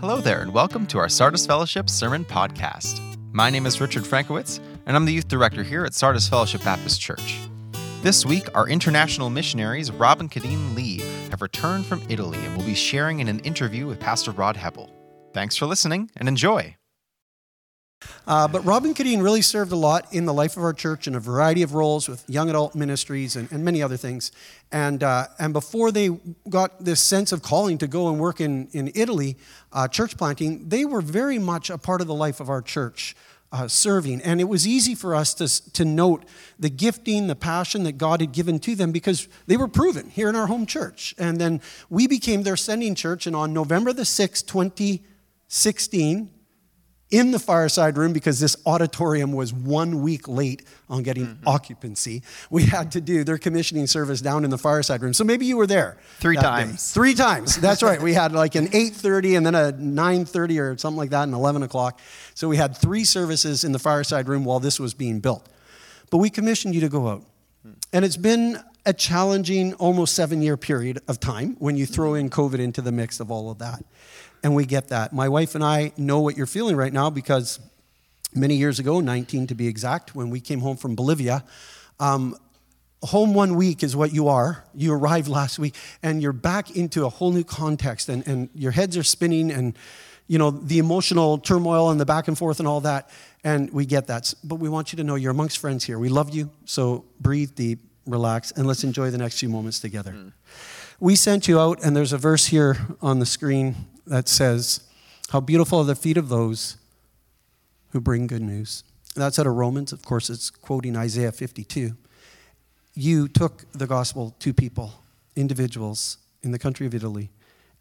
Hello there, and welcome to our Sardis Fellowship Sermon Podcast. My name is Richard Frankowitz, and I'm the youth director here at Sardis Fellowship Baptist Church. This week, our international missionaries, Rob and Karin Lee, have returned from Italy and will be sharing in an interview with Pastor Rod Heppell. Thanks for listening and enjoy. Uh, but Robin Karin really served a lot in the life of our church in a variety of roles with young adult ministries and, and many other things. And, uh, and before they got this sense of calling to go and work in, in Italy, uh, church planting, they were very much a part of the life of our church. Uh, serving. And it was easy for us to, to note the gifting, the passion that God had given to them because they were proven here in our home church. And then we became their sending church. And on November the 6th, 2016, in the fireside room because this auditorium was one week late on getting mm-hmm. occupancy. We had to do their commissioning service down in the fireside room. So maybe you were there three times. Day. Three times. That's right. We had like an 8:30 and then a 9:30 or something like that, and 11 o'clock. So we had three services in the fireside room while this was being built. But we commissioned you to go out, hmm. and it's been a challenging, almost seven-year period of time when you throw in COVID into the mix of all of that and we get that. My wife and I know what you're feeling right now because many years ago, 19 to be exact, when we came home from Bolivia, um, home one week is what you are. You arrived last week and you're back into a whole new context and, and your heads are spinning and you know the emotional turmoil and the back and forth and all that and we get that but we want you to know you're amongst friends here we love you so breathe deep relax and let's enjoy the next few moments together mm. We sent you out and there's a verse here on the screen that says, How beautiful are the feet of those who bring good news. That's out of Romans. Of course, it's quoting Isaiah 52. You took the gospel to people, individuals in the country of Italy,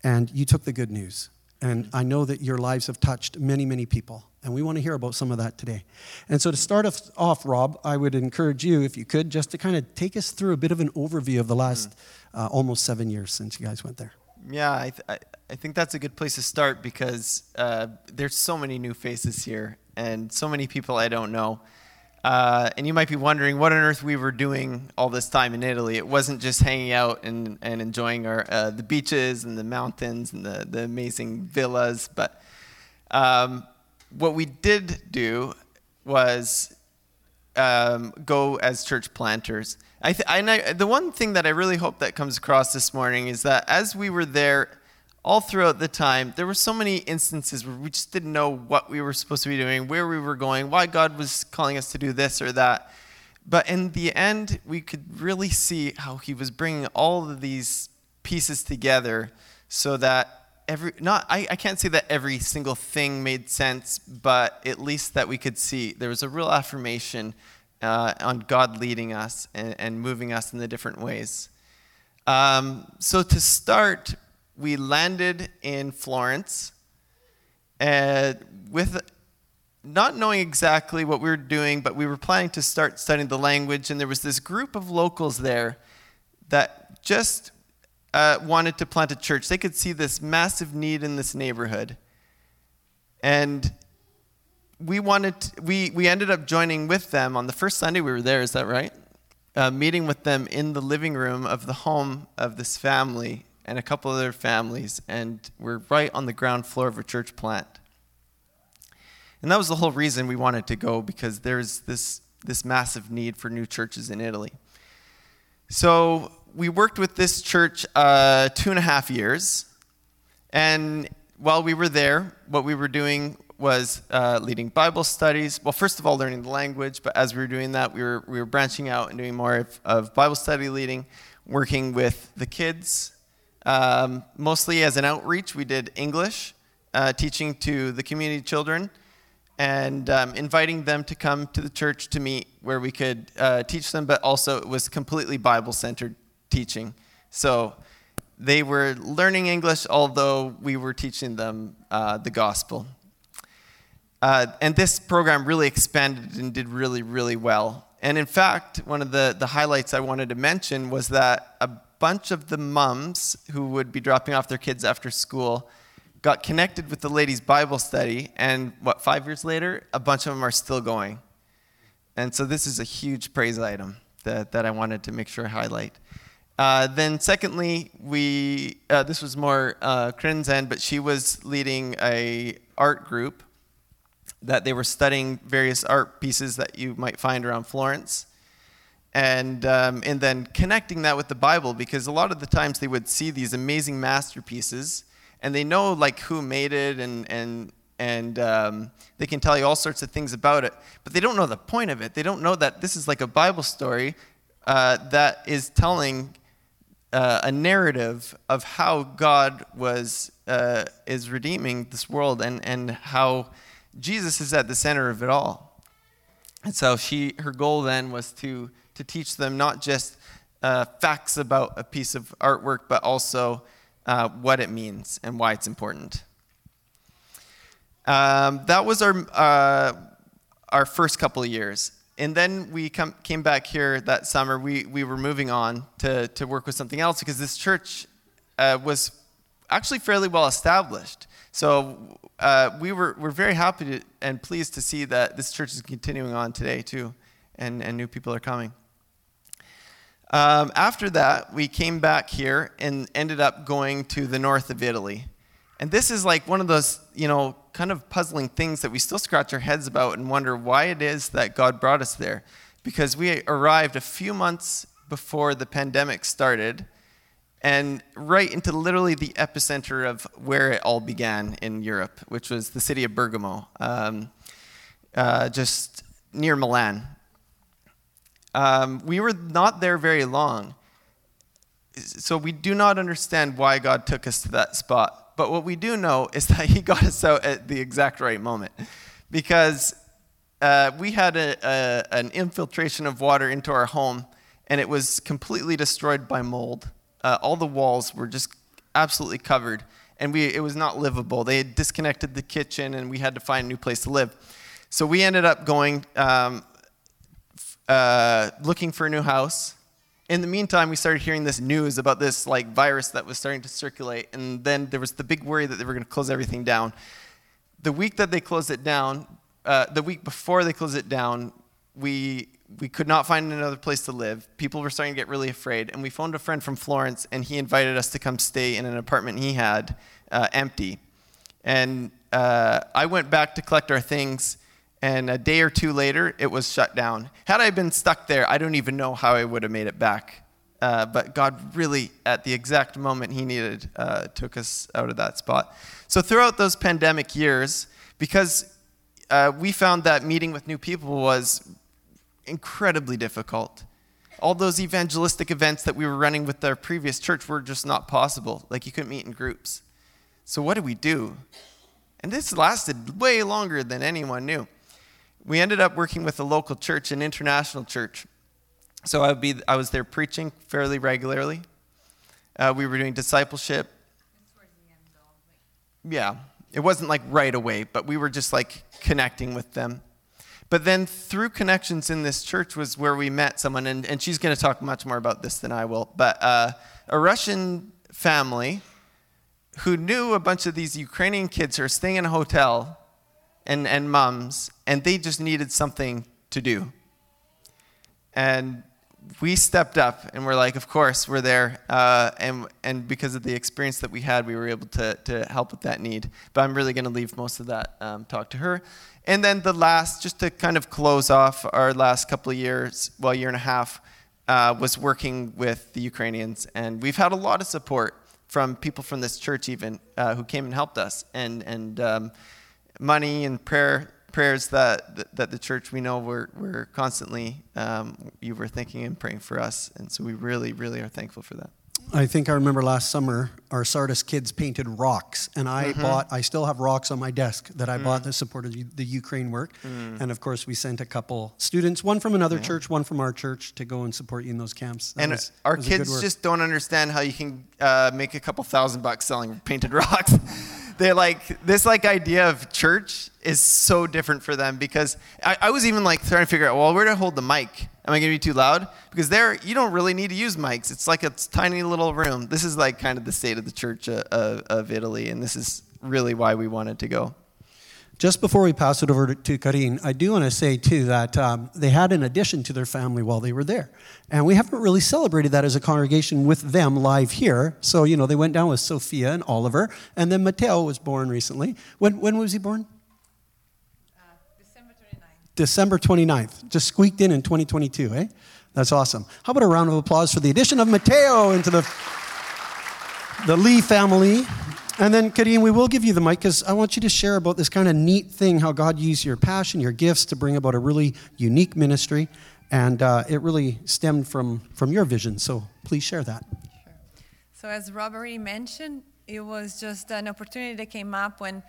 and you took the good news. And I know that your lives have touched many, many people. And we want to hear about some of that today. And so, to start off, Rob, I would encourage you, if you could, just to kind of take us through a bit of an overview of the last mm. uh, almost seven years since you guys went there. Yeah, I, th- I think that's a good place to start because uh, there's so many new faces here and so many people I don't know. Uh, and you might be wondering what on earth we were doing all this time in Italy. It wasn't just hanging out and, and enjoying our, uh, the beaches and the mountains and the, the amazing villas. But um, what we did do was um, go as church planters. I th- I, the one thing that I really hope that comes across this morning is that as we were there, all throughout the time, there were so many instances where we just didn't know what we were supposed to be doing, where we were going, why God was calling us to do this or that. But in the end, we could really see how He was bringing all of these pieces together so that every not I, I can't say that every single thing made sense but at least that we could see there was a real affirmation uh, on god leading us and, and, moving us in the different ways um, so to start we landed in Florence and with not knowing exactly what we were doing, but we were planning to start studying the language, and there was this group of locals there that just uh, wanted to plant a church. They could see this massive need in this neighborhood. And we wanted to, we, we ended up joining with them on the first Sunday we were there, is that right? Uh, meeting with them in the living room of the home of this family and a couple other families, and we're right on the ground floor of a church plant. And that was the whole reason we wanted to go because there's this, this massive need for new churches in Italy. So we worked with this church uh, two and a half years. And while we were there, what we were doing was uh, leading Bible studies. Well, first of all, learning the language, but as we were doing that, we were, we were branching out and doing more of, of Bible study leading, working with the kids um, mostly as an outreach, we did English, uh, teaching to the community children, and um, inviting them to come to the church to meet where we could uh, teach them, but also it was completely Bible centered teaching. So they were learning English, although we were teaching them uh, the gospel. Uh, and this program really expanded and did really, really well. And in fact, one of the, the highlights I wanted to mention was that a bunch of the mums who would be dropping off their kids after school got connected with the ladies' Bible study, and what, five years later, a bunch of them are still going. And so this is a huge praise item that, that I wanted to make sure I highlight. Uh, then, secondly, we uh, this was more uh, end, but she was leading a art group that they were studying various art pieces that you might find around Florence, and um, and then connecting that with the Bible because a lot of the times they would see these amazing masterpieces and they know like who made it and and and um, they can tell you all sorts of things about it, but they don't know the point of it. They don't know that this is like a Bible story uh, that is telling uh, a narrative of how God was uh, is redeeming this world and and how Jesus is at the center of it all. And so she her goal then was to to teach them not just uh, facts about a piece of artwork, but also uh, what it means and why it's important. Um, that was our uh, our first couple of years and then we come, came back here that summer. We, we were moving on to, to work with something else because this church uh, was actually fairly well established. So uh, we were, were very happy to, and pleased to see that this church is continuing on today too, and, and new people are coming. Um, after that, we came back here and ended up going to the north of Italy. And this is like one of those, you know, kind of puzzling things that we still scratch our heads about and wonder why it is that God brought us there. Because we arrived a few months before the pandemic started and right into literally the epicenter of where it all began in Europe, which was the city of Bergamo, um, uh, just near Milan. Um, we were not there very long, so we do not understand why God took us to that spot but what we do know is that he got us out at the exact right moment because uh, we had a, a, an infiltration of water into our home and it was completely destroyed by mold. Uh, all the walls were just absolutely covered and we, it was not livable. They had disconnected the kitchen and we had to find a new place to live. So we ended up going, um, uh, looking for a new house in the meantime, we started hearing this news about this like virus that was starting to circulate, and then there was the big worry that they were going to close everything down. The week that they closed it down, uh, the week before they closed it down, we we could not find another place to live. People were starting to get really afraid, and we phoned a friend from Florence, and he invited us to come stay in an apartment he had uh, empty. And uh, I went back to collect our things and a day or two later, it was shut down. Had I been stuck there, I don't even know how I would have made it back. Uh, but God really, at the exact moment He needed, uh, took us out of that spot. So throughout those pandemic years, because uh, we found that meeting with new people was incredibly difficult. All those evangelistic events that we were running with our previous church were just not possible. Like you couldn't meet in groups. So what did we do? And this lasted way longer than anyone knew we ended up working with a local church, an international church. So I, would be, I was there preaching fairly regularly. Uh, we were doing discipleship. Yeah, it wasn't like right away, but we were just like connecting with them. But then through connections in this church was where we met someone, and, and she's going to talk much more about this than I will. But uh, a Russian family who knew a bunch of these Ukrainian kids who are staying in a hotel and, and moms, and they just needed something to do. And we stepped up and we're like, of course, we're there. Uh, and, and because of the experience that we had, we were able to, to help with that need. But I'm really going to leave most of that um, talk to her. And then the last, just to kind of close off our last couple of years, well, year and a half, uh, was working with the Ukrainians. And we've had a lot of support from people from this church, even, uh, who came and helped us. And, and um, money and prayer prayers that that the church we know we're, we're constantly um, you were thinking and praying for us and so we really really are thankful for that I think I remember last summer our Sardis kids painted rocks, and I mm-hmm. bought. I still have rocks on my desk that I mm. bought that supported the Ukraine work, mm. and of course we sent a couple students, one from another yeah. church, one from our church, to go and support you in those camps. That and was, our kids just don't understand how you can uh, make a couple thousand bucks selling painted rocks. They like this like idea of church is so different for them because I, I, was even like trying to figure out well where to hold the mic? Am i going to be too loud? Because there you don't really need to use mics. It's like a tiny little room. This is like kind of the state of the church uh, of, of italy and this is really why we wanted to go Just before we pass it over to, Karin, I do want to say too that um, they had an addition to their family while they were there. And we haven't really celebrated that as a congregation with them live here. So, you know, they went down with Sophia and Oliver, and then Mateo was born recently. When, when was he born? Uh, December 29th. December 29th. Just squeaked in in 2022, eh? That's awesome. How about a round of applause for the addition of Mateo into the, the Lee family? And then, Karin, we will give you the mic because I want you to share about this kind of neat thing how God used your passion, your gifts to bring about a really unique ministry. And uh, it really stemmed from, from your vision. So please share that. Sure. So, as Rob already mentioned, it was just an opportunity that came up when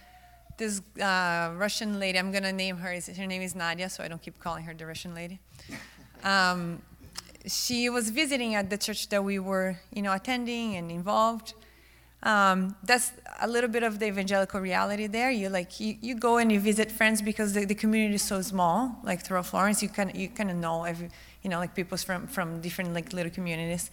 this uh, Russian lady, I'm going to name her, her name is Nadia, so I don't keep calling her the Russian lady. Um, she was visiting at the church that we were, you know, attending and involved. Um, that's a little bit of the evangelical reality there. You like you, you go and you visit friends because the, the community is so small. Like throughout Florence, you kind you kind of know every you know like people from from different like little communities.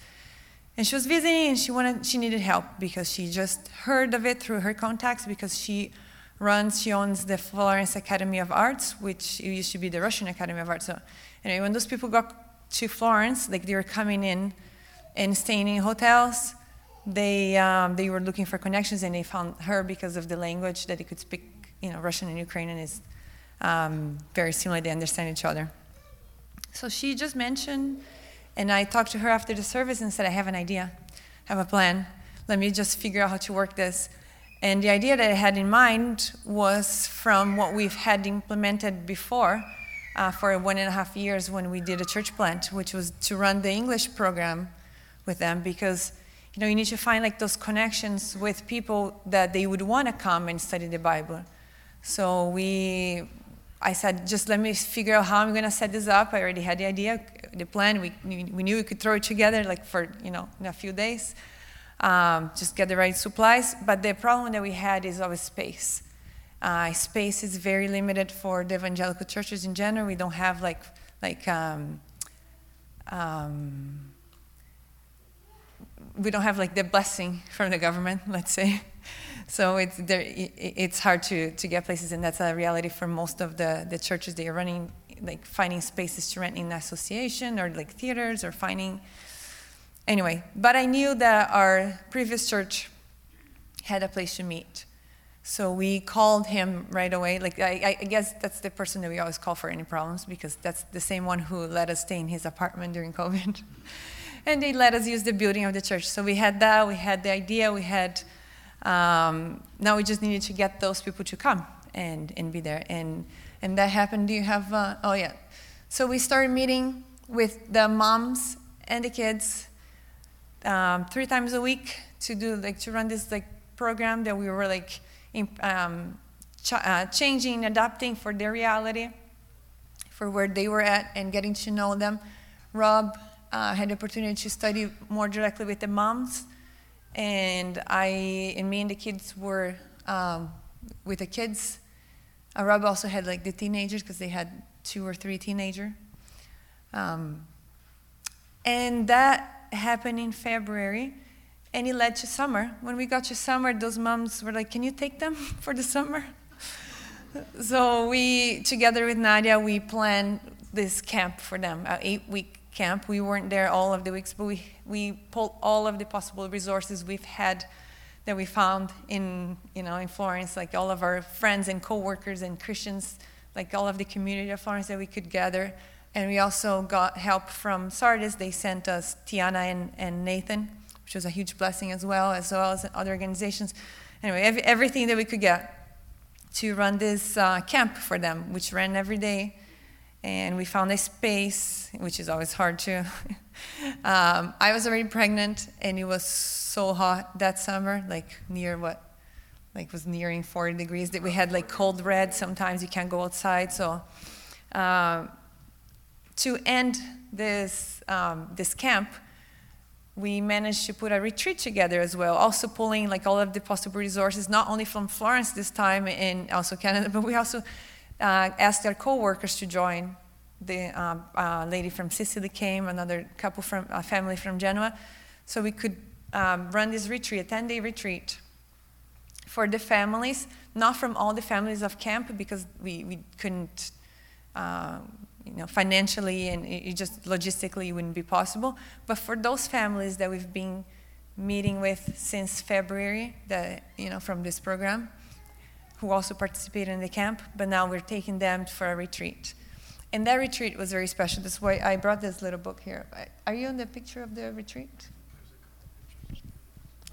And she was visiting and she wanted she needed help because she just heard of it through her contacts because she runs she owns the Florence Academy of Arts, which used to be the Russian Academy of Arts. So anyway, when those people got to Florence, like they were coming in and staying in hotels they, um, they were looking for connections and they found her because of the language that they could speak, you know, Russian and Ukrainian is um, very similar, they understand each other. So she just mentioned, and I talked to her after the service and said, I have an idea, I have a plan. Let me just figure out how to work this. And the idea that I had in mind was from what we've had implemented before uh, for one and a half years when we did a church plant, which was to run the English program with them because you know, you need to find like those connections with people that they would want to come and study the Bible. So we, I said, just let me figure out how I'm going to set this up. I already had the idea, the plan. We, we knew we could throw it together like for, you know, in a few days. Um, just get the right supplies. But the problem that we had is always space. Uh, space is very limited for the evangelical churches in general. We don't have like, like, um, um, we don't have like the blessing from the government, let's say. So it's, there, it's hard to, to get places, and that's a reality for most of the, the churches. They are running, like finding spaces to rent in association or like theaters or finding. Anyway, but I knew that our previous church had a place to meet. So we called him right away. Like I, I, guess that's the person that we always call for any problems because that's the same one who let us stay in his apartment during COVID. and they let us use the building of the church. So we had that, we had the idea, we had, um, now we just needed to get those people to come and, and be there. And, and that happened. Do you have, uh, oh yeah. So we started meeting with the moms and the kids um, three times a week to do, like, to run this, like, program that we were, like, in, um, ch- uh, changing, adapting for their reality, for where they were at, and getting to know them. Rob uh, had the opportunity to study more directly with the moms, and I and me and the kids were um, with the kids. Uh, Rob also had like the teenagers because they had two or three teenager, um, and that happened in February, and it led to summer. When we got to summer, those moms were like, "Can you take them for the summer?" so we, together with Nadia, we planned this camp for them, an eight-week camp. We weren't there all of the weeks, but we, we pulled all of the possible resources we've had that we found in, you know, in Florence, like all of our friends and coworkers and Christians, like all of the community of Florence that we could gather. And we also got help from Sardis. They sent us Tiana and, and Nathan, which was a huge blessing as well, as well as other organizations. Anyway, every, everything that we could get to run this uh, camp for them, which ran every day and we found a space, which is always hard to. um, I was already pregnant, and it was so hot that summer, like near what, like was nearing 40 degrees. That we had like cold red. Sometimes you can't go outside. So, uh, to end this um, this camp, we managed to put a retreat together as well, also pulling like all of the possible resources, not only from Florence this time and also Canada, but we also asked their co-workers to join. The um, uh, lady from Sicily came, another couple from a family from Genoa, so we could um, run this retreat, a 10-day retreat, for the families not from all the families of camp because we, we couldn't, uh, you know, financially and it, just logistically wouldn't be possible. But for those families that we've been meeting with since February, that you know, from this program, who also participated in the camp, but now we're taking them for a retreat. And that retreat was very special. That's why I brought this little book here. Are you on the picture of the retreat?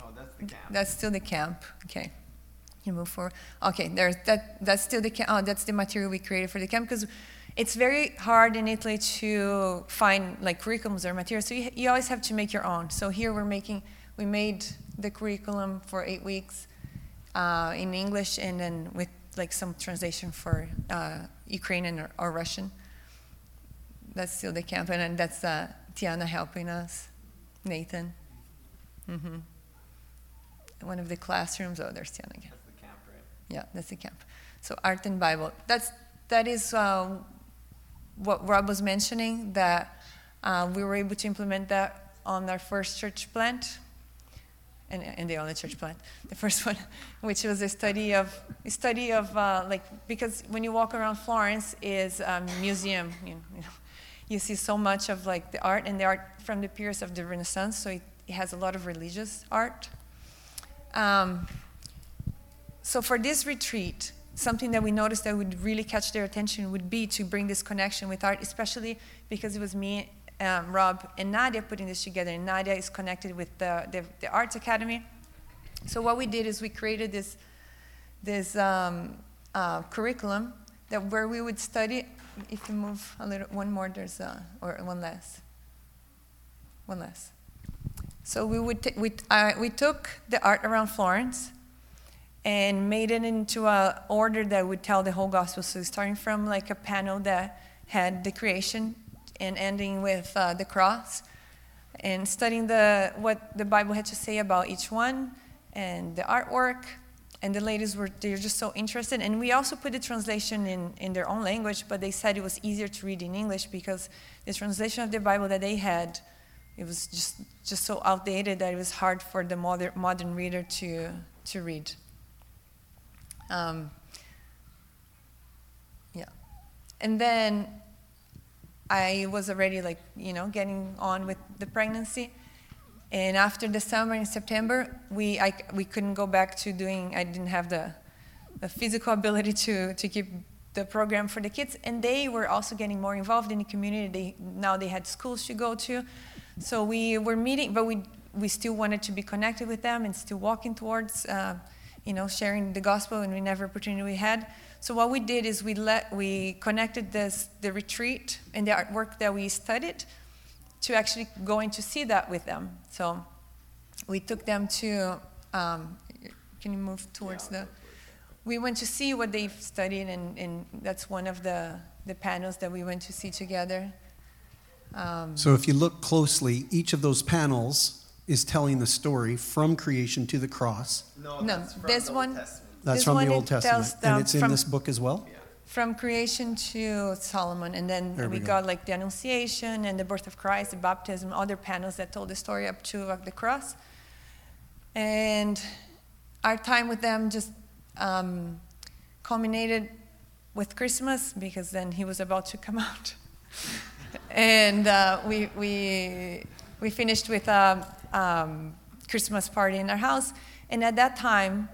Oh, that's the camp. That's still the camp. Okay. You move forward. Okay, there's that. That's still the camp. Oh, that's the material we created for the camp because it's very hard in Italy to find like curriculums or materials. So you, you always have to make your own. So here we're making. We made the curriculum for eight weeks uh, in English and then with like some translation for uh, Ukrainian or, or, Russian. That's still the camp, and that's uh, Tiana helping us, Nathan. Mm-hmm. One of the classrooms. Oh, there's Tiana again. That's the camp, right? Yeah, that's the camp. So art and Bible. That's that is uh, what Rob was mentioning. That uh, we were able to implement that on our first church plant and, and the only church plant, the first one, which was a study of a study of uh, like because when you walk around Florence is a museum, you know, you know, you see so much of like the art and the art from the periods of the Renaissance, so it, it has a lot of religious art. Um, so for this retreat, something that we noticed that would really catch their attention would be to bring this connection with art, especially because it was me um, Rob and Nadia putting this together. And Nadia is connected with the, the, the Arts Academy. So what we did is we created this, this um, uh, curriculum that where we would study. If you move a little, one more, there's a, or one less. One less. So we would t- we, uh, we took the art around Florence and made it into a order that would tell the whole gospel. So starting from like a panel that had the creation and ending with uh, the cross and studying the, what the Bible had to say about each one and the artwork. And the ladies were they're just so interested. And we also put the translation in, in their own language, but they said it was easier to read in English because the translation of the Bible that they had, it was just, just so outdated that it was hard for the modern, modern reader to, to read. Um, yeah. And then I was already like, you know, getting on with the pregnancy. And after the summer in September, we, I, we couldn't go back to doing, I didn't have the, the physical ability to, to keep the program for the kids. And they were also getting more involved in the community. They, now they had schools to go to. So we were meeting, but we, we still wanted to be connected with them and still walking towards, uh, you know, sharing the gospel and whenever opportunity we had. So what we did is we let we connected this the retreat and the artwork that we studied to actually going to see that with them. So we took them to. Um, can you move towards yeah, the? We went to see what they've studied, and, and that's one of the the panels that we went to see together. Um, so if you look closely, each of those panels is telling the story from creation to the cross. No, no this one. Testament. That's This from one, the it Old Testament. tells And them it's in from- this book as well? from creation to Solomon, and then There we, we go. got like the Annunciation and the birth of Christ, the baptism, other panels that told the story up to uh, the cross. And our time with them just um, culminated with Christmas because then he was about to come out. and uh, we, we, we finished with a um, Christmas party in our house. And at that time,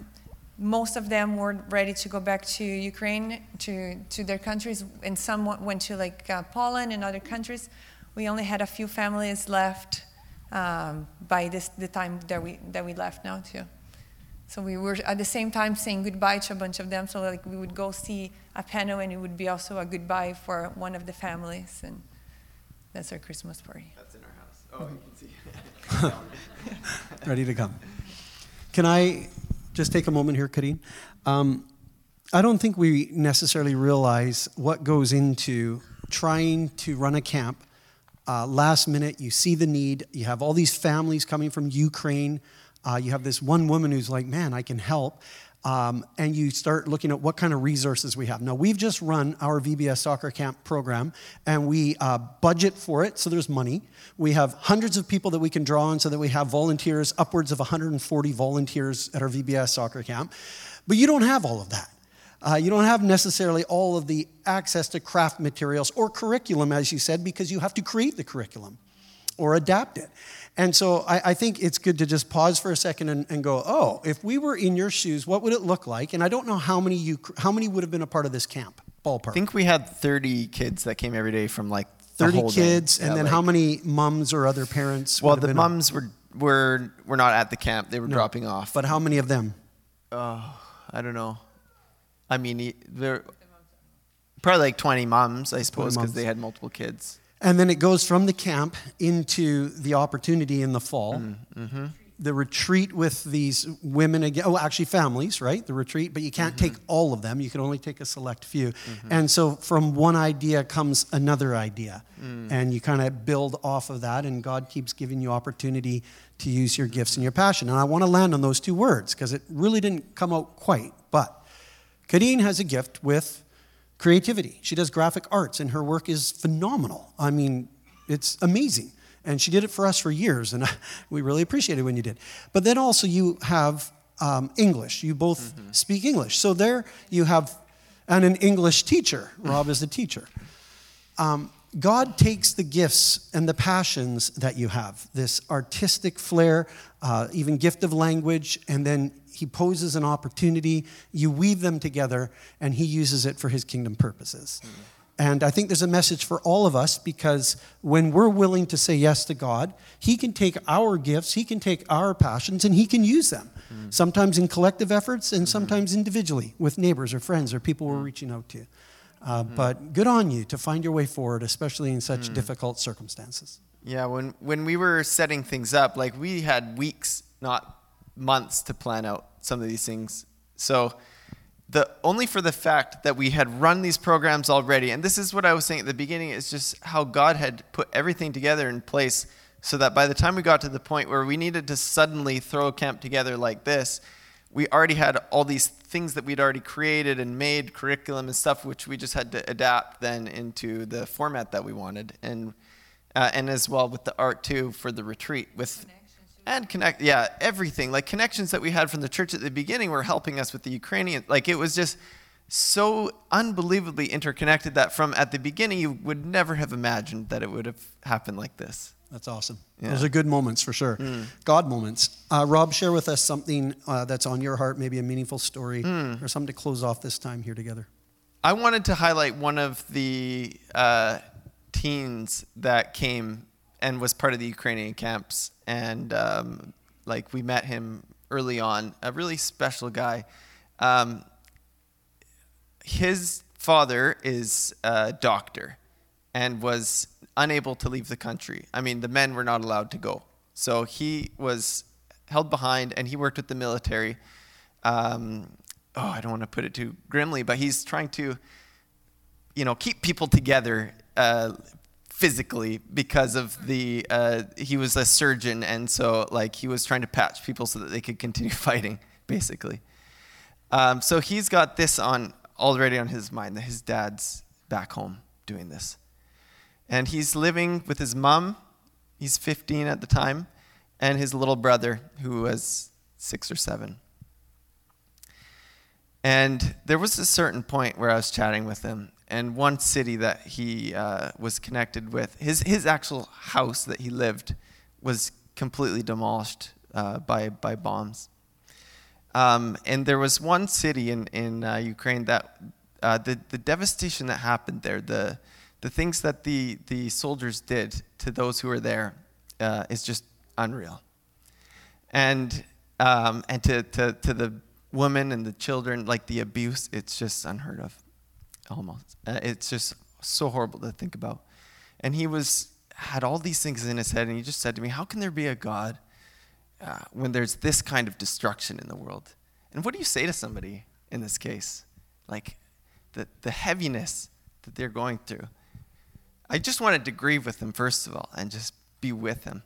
most of them were ready to go back to Ukraine, to, to their countries, and some went to like uh, Poland and other countries. We only had a few families left um, by this, the time that we, that we left now too. So we were at the same time saying goodbye to a bunch of them. So like we would go see a panel, and it would be also a goodbye for one of the families, and that's our Christmas party. That's in our house. Oh, you can see. Ready to come. Can I just take a moment here, Karin? Um, I don't think we necessarily realize what goes into trying to run a camp. Uh, last minute, you see the need. You have all these families coming from Ukraine. Uh, you have this one woman who's like, man, I can help. Um, and you start looking at what kind of resources we have. Now, we've just run our VBS soccer camp program, and we uh, budget for it, so there's money. We have hundreds of people that we can draw on so that we have volunteers, upwards of 140 volunteers at our VBS soccer camp. But you don't have all of that. Uh, you don't have necessarily all of the access to craft materials or curriculum, as you said, because you have to create the curriculum or adapt it. And so I, I, think it's good to just pause for a second and, and, go, oh, if we were in your shoes, what would it look like? And I don't know how many you how many would have been a part of this camp ballpark. I think we had 30 kids that came every day from like 30 kids, and then like, how many mums or other parents? Well, the mums were were were not at the camp; they were no, dropping off. But how many of them? Oh, I don't know. I mean, there probably like 20 mums, I suppose, because they had multiple kids. And then it goes from the camp into the opportunity in the fall. Mm, mm-hmm. The retreat with these women again. Oh, actually, families, right? The retreat, but you can't mm-hmm. take all of them. You can only take a select few. Mm-hmm. And so from one idea comes another idea. Mm. And you kind of build off of that, and God keeps giving you opportunity to use your gifts and your passion. And I want to land on those two words because it really didn't come out quite. But Karin has a gift with creativity. She does graphic arts, and her work is phenomenal. I mean, it's amazing. And she did it for us for years, and we really appreciate it when you did. But then also, you have um, English. You both mm-hmm. speak English. So there you have, and an English teacher. Rob is the teacher. Um, God takes the gifts and the passions that you have, this artistic flair, uh, even gift of language, and then He poses an opportunity. You weave them together, and He uses it for His kingdom purposes. Mm. And I think there's a message for all of us because when we're willing to say yes to God, He can take our gifts, He can take our passions, and He can use them. Mm. Sometimes in collective efforts, and mm-hmm. sometimes individually with neighbors or friends or people we're reaching out to. Uh, mm-hmm. But good on you to find your way forward, especially in such difficult circumstances. Yeah, when, when we were setting things up, like we had weeks, not months, to plan out some of these things. So, the only for the fact that we had run these programs already, and this is what I was saying at the beginning, is just how God had put everything together in place so that by the time we got to the point where we needed to suddenly throw a camp together like this, we already had all these things that we'd already created and made curriculum and stuff, which we just had to adapt then into the format that we wanted, and uh, and as well with the art too for the retreat with and connect yeah everything like connections that we had from the church at the beginning were helping us with the Ukrainian like it was just so unbelievably interconnected that from at the beginning you would never have imagined that it would have happened like this. That's awesome. Yeah. Those are good moments for sure. Mm. God moments. Uh, Rob, share with us something uh, that's on your heart, maybe a meaningful story mm. or something to close off this time here together. I wanted to highlight one of the uh, teens that came and was part of the Ukrainian camps. And um, like we met him early on, a really special guy. Um, his father is a doctor and was unable to leave the country. I mean, the men were not allowed to go. So he was held behind and he worked with the military. Um, oh, I don't want to put it too grimly, but he's trying to, you know, keep people together uh, physically because of the, uh, he was a surgeon. And so, like, he was trying to patch people so that they could continue fighting, basically. Um, so he's got this on already on his mind that his dad's back home doing this and he's living with his mom. He's 15 at the time, and his little brother, who was six or seven. And there was a certain point where I was chatting with him, and one city that he uh, was connected with, his, his actual house that he lived, was completely demolished uh, by, by bombs. Um, and there was one city in, in uh, Ukraine that uh, the, the devastation that happened there, the, the things that the, the soldiers did to those who were there uh, is just unreal. And, um, and to, to, to the women and the children, like the abuse, it's just unheard of, almost. Uh, it's just so horrible to think about. And he was had all these things in his head, and he just said to me, "How can there be a God uh, when there's this kind of destruction in the world?" And what do you say to somebody in this case, like the the heaviness that they're going through? I just wanted to grieve with him, first of all, and just be with him.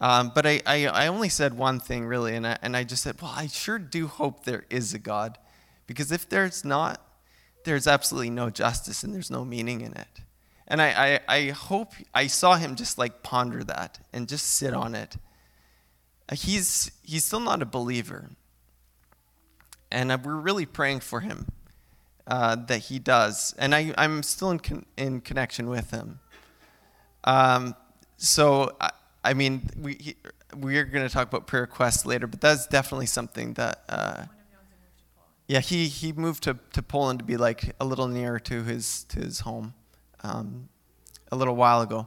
Um, but I, I, I only said one thing really, and I, and I just said, well, I sure do hope there is a God. Because if there's not, there's absolutely no justice and there's no meaning in it. And I, I, I hope I saw him just like ponder that and just sit on it. He's, he's still not a believer. And uh, we're really praying for him uh, that he does. And I, I'm still in, con- in connection with him. Um, so, I, I mean, we, we're going to talk about prayer requests later, but that's definitely something that. Uh, yeah, he, he moved to, to Poland to be like a little nearer to his, to his home um, a little while ago.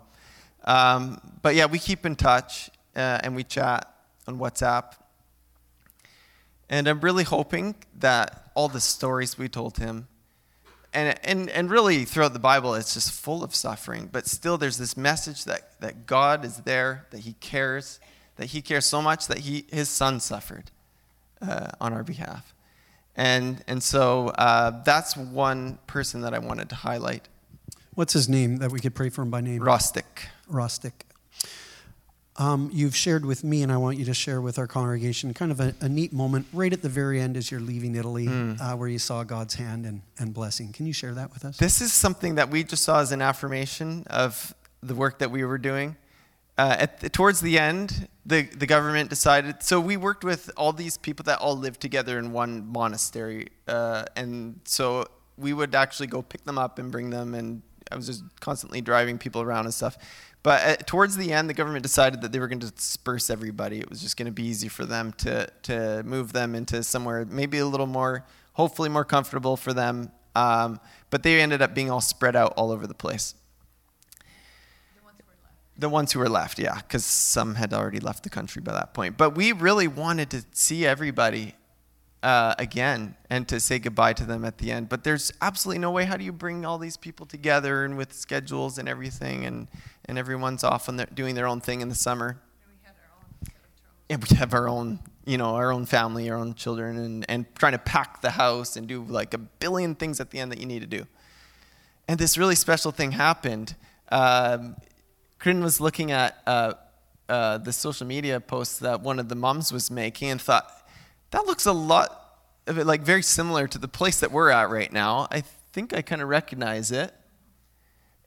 Um, but yeah, we keep in touch uh, and we chat on WhatsApp. And I'm really hoping that all the stories we told him, and, and, and really throughout the Bible, it's just full of suffering, but still there's this message that, that God is there, that He cares, that He cares so much that he, His Son suffered uh, on our behalf. And, and so uh, that's one person that I wanted to highlight. What's his name that we could pray for him by name? Rostic. Rostic. Um, you've shared with me, and I want you to share with our congregation kind of a, a neat moment right at the very end as you're leaving Italy, mm. uh, where you saw God's hand and, and blessing. Can you share that with us? This is something that we just saw as an affirmation of the work that we were doing. Uh, at towards the end, the, the government decided. So we worked with all these people that all lived together in one monastery, uh, and so we would actually go pick them up and bring them, and I was just constantly driving people around and stuff. But at, uh, towards the end, the government decided that they were going to disperse everybody. It was just going to be easy for them to, to move them into somewhere maybe a little more, hopefully more comfortable for them. Um, but they ended up being all spread out all over the place. The ones who were left, the ones who were left yeah, because some had already left the country by that point. But we really wanted to see everybody uh, again and to say goodbye to them at the end. But there's absolutely no way. How do you bring all these people together and with schedules and everything, and, and everyone's off and doing their own thing in the summer? And we have our own, you know, our own family, our own children, and, and trying to pack the house and do like a billion things at the end that you need to do. And this really special thing happened. Um, Karin was looking at uh, uh, the social media posts that one of the moms was making and thought, that looks a lot of it like very similar to the place that we're at right now. I think I kind of recognize it.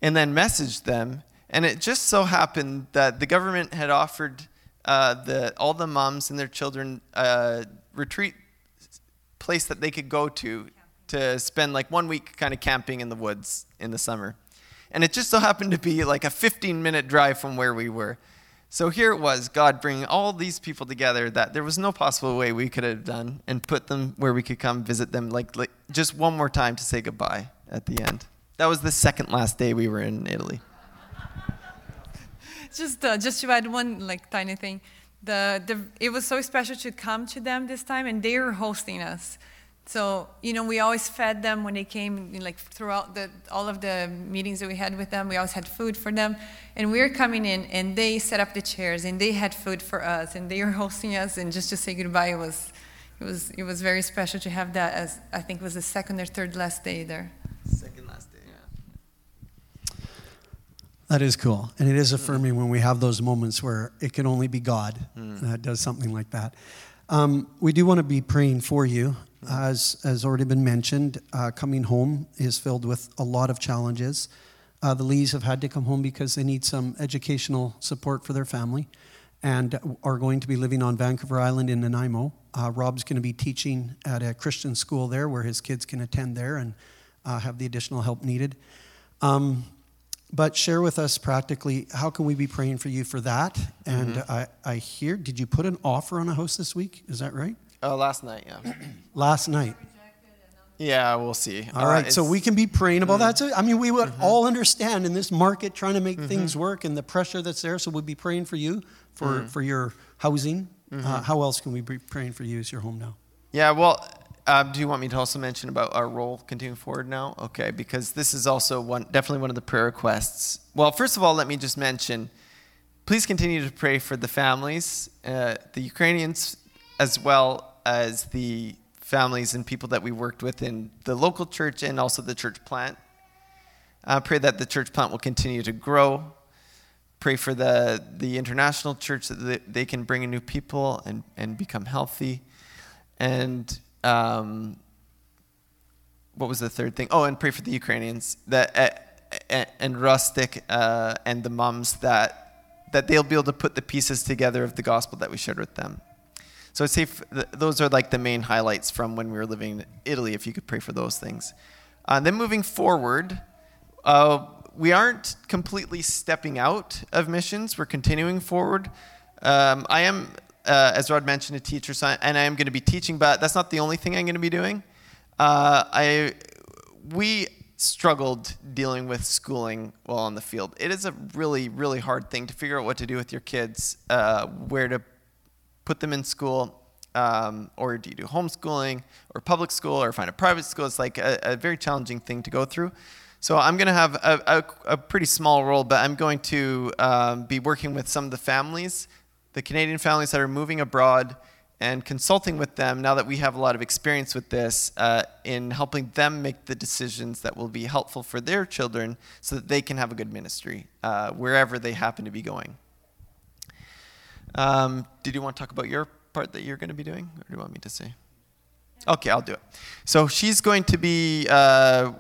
And then messaged them. And it just so happened that the government had offered uh, the, all the moms and their children a retreat place that they could go to to spend like one week kind of camping in the woods in the summer. And it just so happened to be like a 15 minute drive from where we were. So here it was, God bringing all these people together that there was no possible way we could have done and put them where we could come visit them, like, like just one more time to say goodbye at the end. That was the second last day we were in Italy. just, uh, just to add one like tiny thing, the, the, it was so special to come to them this time, and they were hosting us. So, you know, we always fed them when they came, like throughout the, all of the meetings that we had with them, we always had food for them. And we were coming in and they set up the chairs and they had food for us and they were hosting us and just to say goodbye it was, it was, it was very special to have that as, I think it was the second or third last day there. Second last day, yeah. That is cool. And it is affirming when we have those moments where it can only be God mm. that does something like that. Um, we do want to be praying for you as has already been mentioned, uh, coming home is filled with a lot of challenges. Uh, the Lees have had to come home because they need some educational support for their family and are going to be living on Vancouver Island in Nanaimo. Uh, Rob's going to be teaching at a Christian school there where his kids can attend there and uh, have the additional help needed. Um, but share with us practically how can we be praying for you for that? And mm-hmm. I, I hear, did you put an offer on a house this week? Is that right? Oh, last night, yeah. last night. Yeah, we'll see. All right, uh, so we can be praying about mm that. So, I mean, we would mm-hmm. all understand in this market trying to make mm-hmm. things work and the pressure that's there. So we'd be praying for you for, mm for your housing. Uh, mm-hmm. how else can we be praying for you as your home now? Yeah, well, um, do you want me to also mention about our role continuing forward now? Okay, because this is also one, definitely one of the prayer requests. Well, first of all, let me just mention please continue to pray for the families, uh, the Ukrainians, as well as the families and people that we worked with in the local church and also the church plant. I pray that the church plant will continue to grow. pray for the, the international church that they, can bring in new people and, and become healthy. And um, what was the third thing? Oh, and pray for the Ukrainians that uh, and Rostic uh, and the moms that that they'll be able to put the pieces together of the gospel that we shared with them. So I'd say th- those are like the main highlights from when we were living in Italy. If you could pray for those things. Uh, then moving forward, uh, we aren't completely stepping out of missions. We're continuing forward. Um, I am, uh, as Rod mentioned, a teacher, so I, and I am going to be teaching, but that's not the only thing I'm going to be doing. Uh, I, we struggled dealing with schooling while on the field. It is a really, really hard thing to figure out what to do with your kids, uh, where to put them in school. Um, or do you do homeschooling or public school or find a private school? It's like a, a very challenging thing to go through. So I'm going to have a, a, a, pretty small role, but I'm going to um, be working with some of the families, the Canadian families that are moving abroad, and consulting with them now that we have a lot of experience with this uh, in helping them make the decisions that will be helpful for their children so that they can have a good ministry uh, wherever they happen to be going. Um, did you want to talk about your part that you're going to be doing, or do you want me to say? Okay, I'll do it. So she's going to be uh,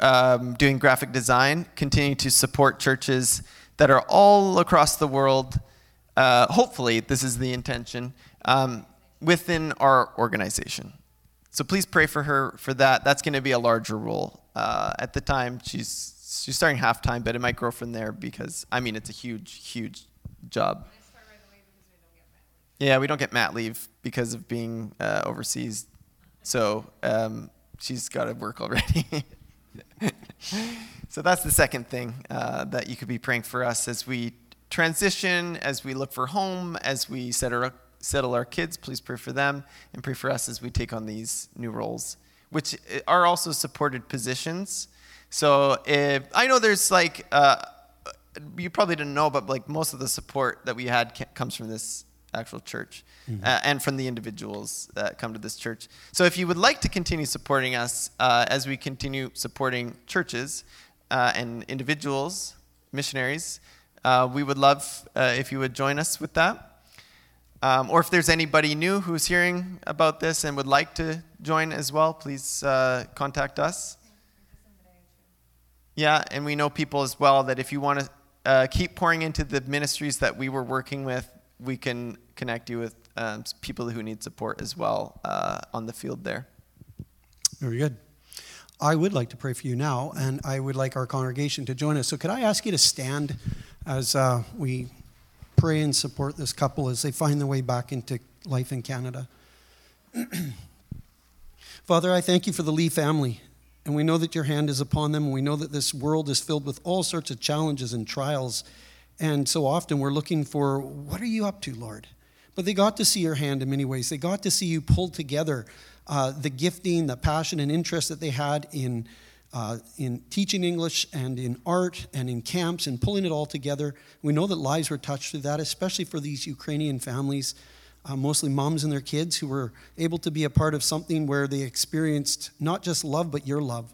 um, doing graphic design, continuing to support churches that are all across the world. Uh, hopefully, this is the intention um, within our organization. So please pray for her for that. That's going to be a larger role. Uh, at the time, she's she's starting half time, but it might grow from there because I mean it's a huge, huge job. Yeah, we don't get mat leave because of being uh, overseas. So um, she's got to work already. so that's the second thing uh, that you could be praying for us as we transition, as we look for home, as we settle, settle our kids. Please pray for them and pray for us as we take on these new roles, which are also supported positions. So if, I know there's like, uh, you probably didn't know, but like most of the support that we had comes from this actual church mm-hmm. uh, and from the individuals that come to this church. So if you would like to continue supporting us uh, as we continue supporting churches uh, and individuals, missionaries, uh, we would love uh, if you would join us with that. Um, or if there's anybody new who's hearing about this and would like to join as well, please uh, contact us. Yeah, and we know people as well that if you want to keep pouring into the ministries that we were working with we can connect you with um, people who need support as well uh, on the field there. Very good. I would like to pray for you now, and I would like our congregation to join us. So, could I ask you to stand as uh, we pray and support this couple as they find their way back into life in Canada? Father, I thank you for the Lee family. And we know that your hand is upon them. And we know that this world is filled with all sorts of challenges and trials and so often we're looking for, what are you up to, Lord? But they got to see your hand in many ways. They got to see you pull together uh, the gifting, the passion, and interest that they had in, uh, in teaching English and in art and in camps and pulling it all together. We know that lives were touched through that, especially for these Ukrainian families, uh, mostly moms and their kids who were able to be a part of something where they experienced not just love, but your love.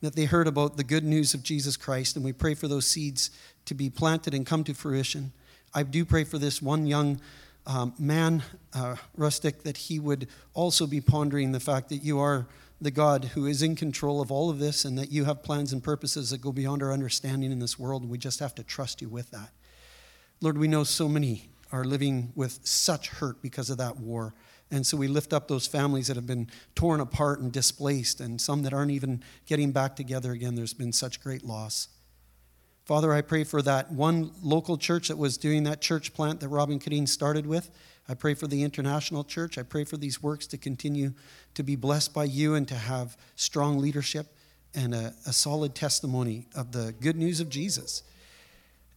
That they heard about the good news of Jesus Christ, and we pray for those seeds to be planted and come to fruition. I do pray for this one young um, man, uh, Rostic, that he would also be pondering the fact that you are the God who is in control of all of this and that you have plans and purposes that go beyond our understanding in this world, and we just have to trust you with that. Lord, we know so many are living with such hurt because of that war. And so we lift up those families that have been torn apart and displaced, and some that aren't even getting back together again. There's been such great loss. Father, I pray for that one local church that was doing that church plant that Rob and Karin started with. I pray for the international church. I pray for these works to continue to be blessed by you and to have strong leadership and a, a solid testimony of the good news of Jesus.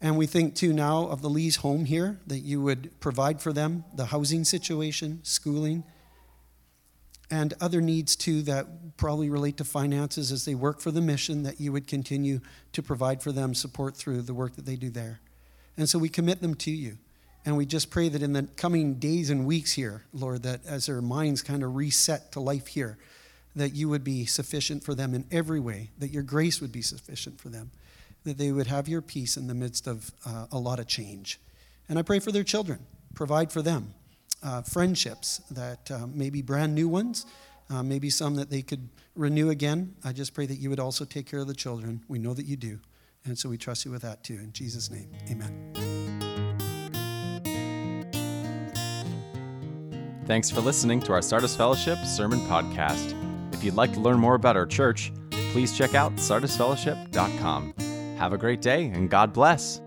And we think too now of the Lee's home here, that you would provide for them the housing situation, schooling, and other needs too that probably relate to finances as they work for the mission, that you would continue to provide for them support through the work that they do there. And so we commit them to you. And we just pray that in the coming days and weeks here, Lord, that as their minds kind of reset to life here, that you would be sufficient for them in every way, that your grace would be sufficient for them, that they would have your peace in the midst of uh, a lot of change. And I pray for their children, provide for them uh, friendships that uh, maybe brand new ones, uh, maybe some that they could renew again. I just pray that you would also take care of the children. We know that you do. And so we trust you with that too. In Jesus' name, amen. Thanks for listening to our Sardis Fellowship Sermon Podcast. If you'd like to learn more about our church, please check out sardisfellowship.com. Have a great day and God bless.